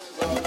Oh.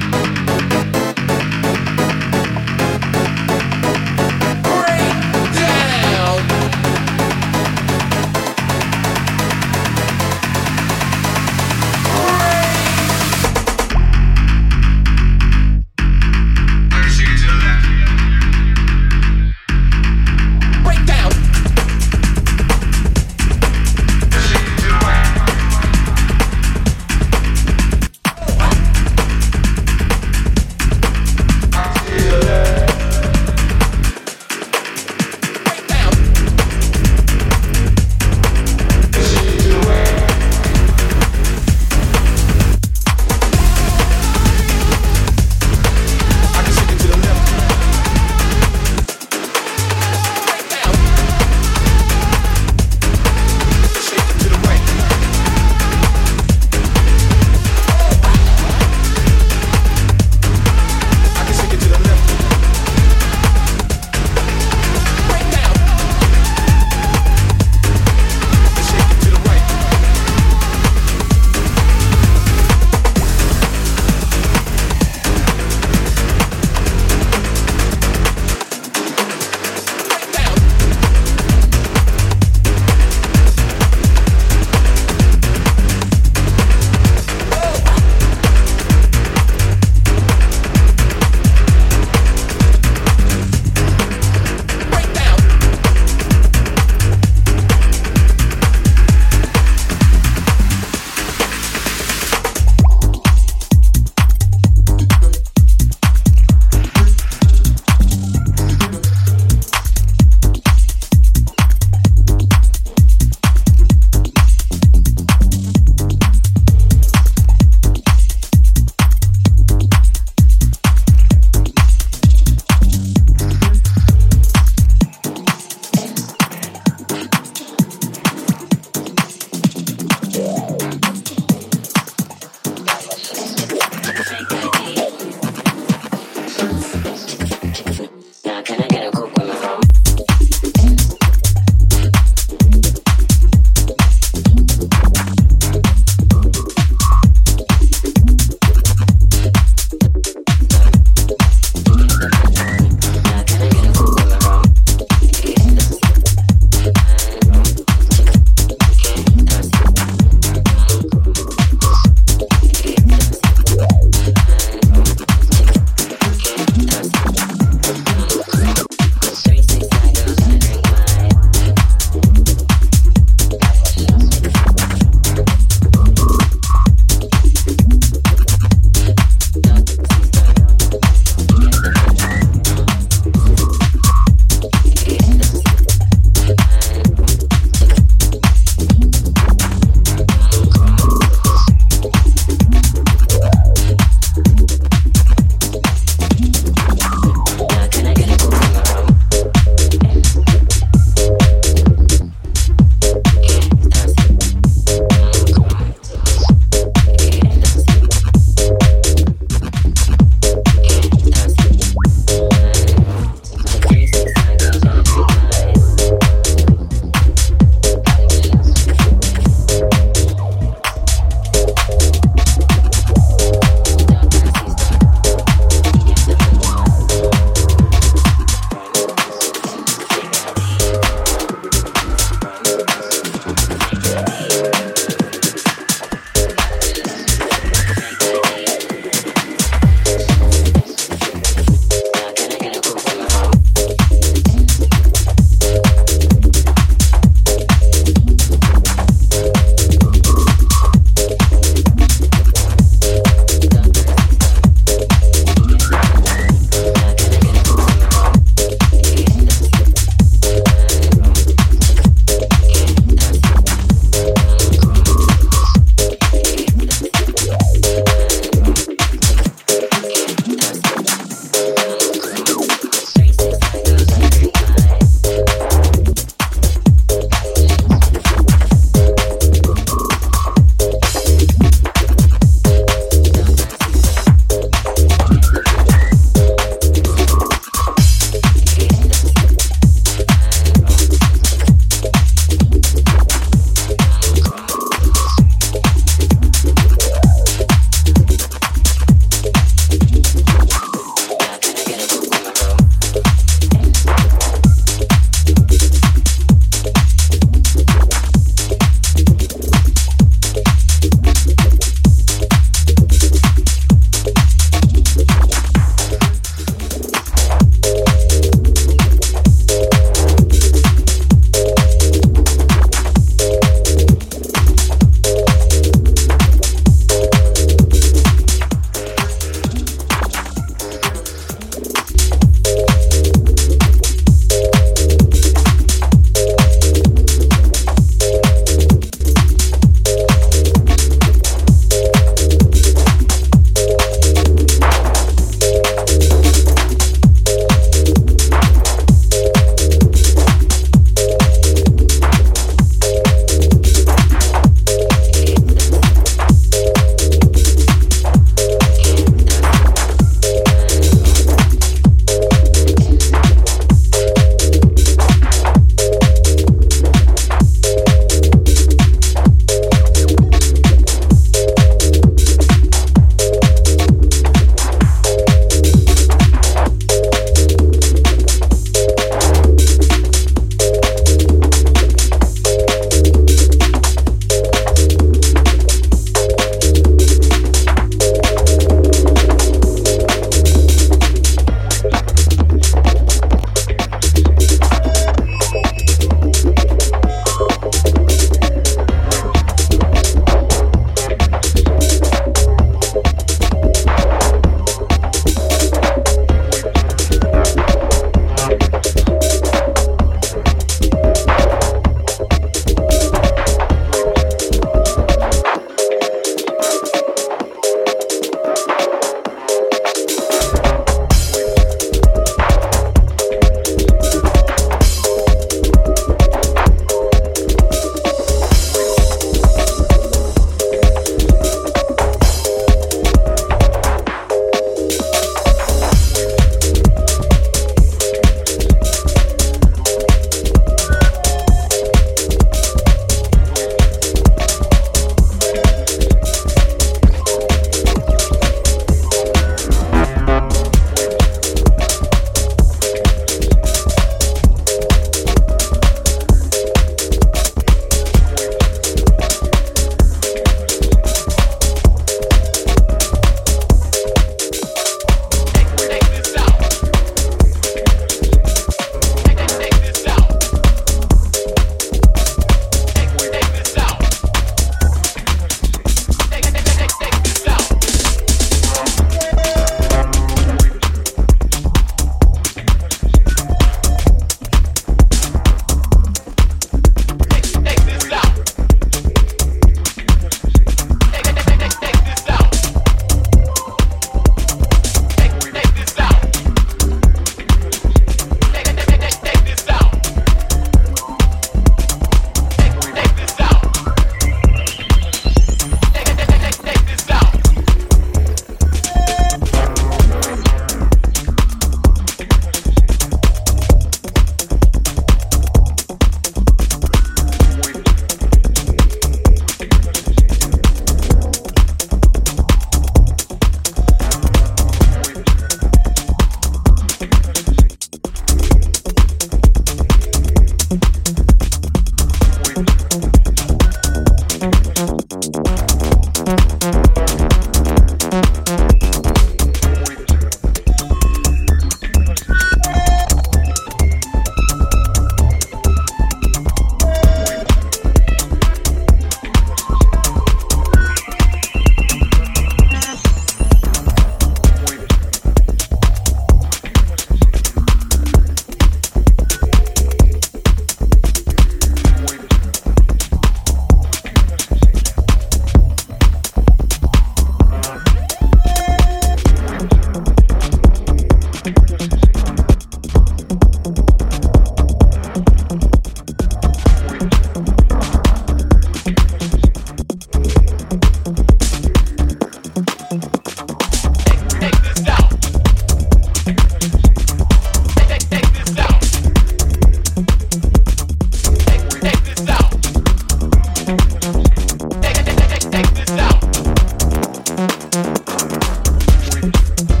Thank you.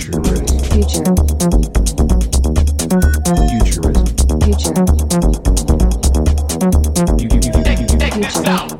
Futurism. Future. Futurism. Future. Future. Future.